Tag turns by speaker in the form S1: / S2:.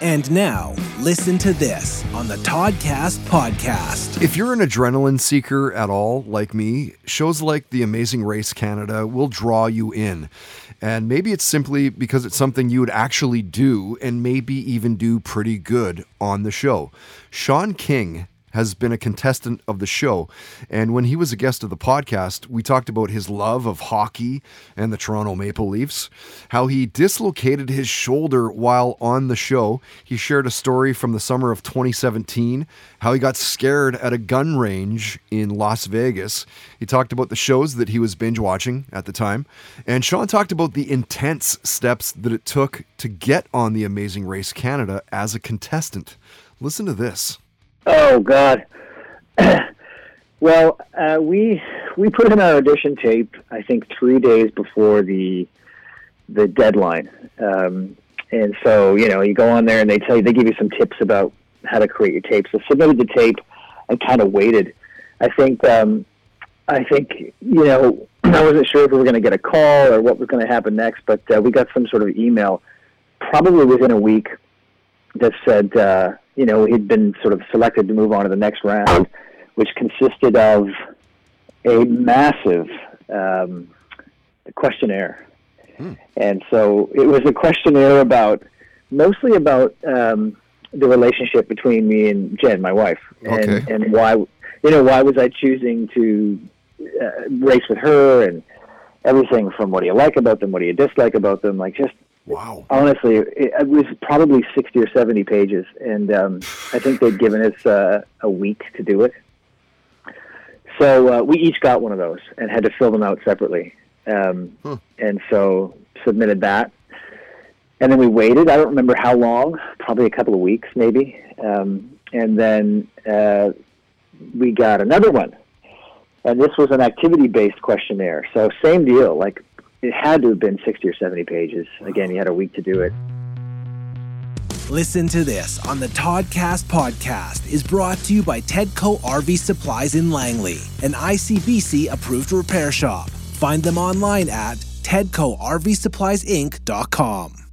S1: And now, listen to this on the Toddcast podcast.
S2: If you're an adrenaline seeker at all, like me, shows like The Amazing Race Canada will draw you in. And maybe it's simply because it's something you would actually do and maybe even do pretty good on the show. Sean King has been a contestant of the show. And when he was a guest of the podcast, we talked about his love of hockey and the Toronto Maple Leafs, how he dislocated his shoulder while on the show. He shared a story from the summer of 2017, how he got scared at a gun range in Las Vegas. He talked about the shows that he was binge watching at the time. And Sean talked about the intense steps that it took to get on the Amazing Race Canada as a contestant. Listen to this.
S3: Oh God. well, uh, we we put in our audition tape. I think three days before the the deadline, um, and so you know you go on there and they tell you they give you some tips about how to create your tape. So submitted the tape and kind of waited. I think um, I think you know I wasn't sure if we were going to get a call or what was going to happen next, but uh, we got some sort of email probably within a week that said. Uh, you know, he'd been sort of selected to move on to the next round, which consisted of a massive um, questionnaire. Hmm. And so it was a questionnaire about mostly about um, the relationship between me and Jen, my wife, and,
S2: Okay.
S3: and why, you know, why was I choosing to uh, race with her and everything from what do you like about them, what do you dislike about them, like just
S2: Wow.
S3: honestly, it, it was probably 60 or 70 pages, and um, I think they'd given us uh, a week to do it. So uh, we each got one of those and had to fill them out separately. Um. And so submitted that. And then we waited. I don't remember how long, probably a couple of weeks maybe. Um, and then uh, we got another one. And this was an activity based questionnaire. So same deal. Like it had to have been 60 or 70 pages. Again, you had a week to do it.
S1: Listen to this on the Toddcast podcast is brought to you by Tedco RV Supplies in Langley, an ICBC approved repair shop. Find them online at tedcorvsuppliesinc.com.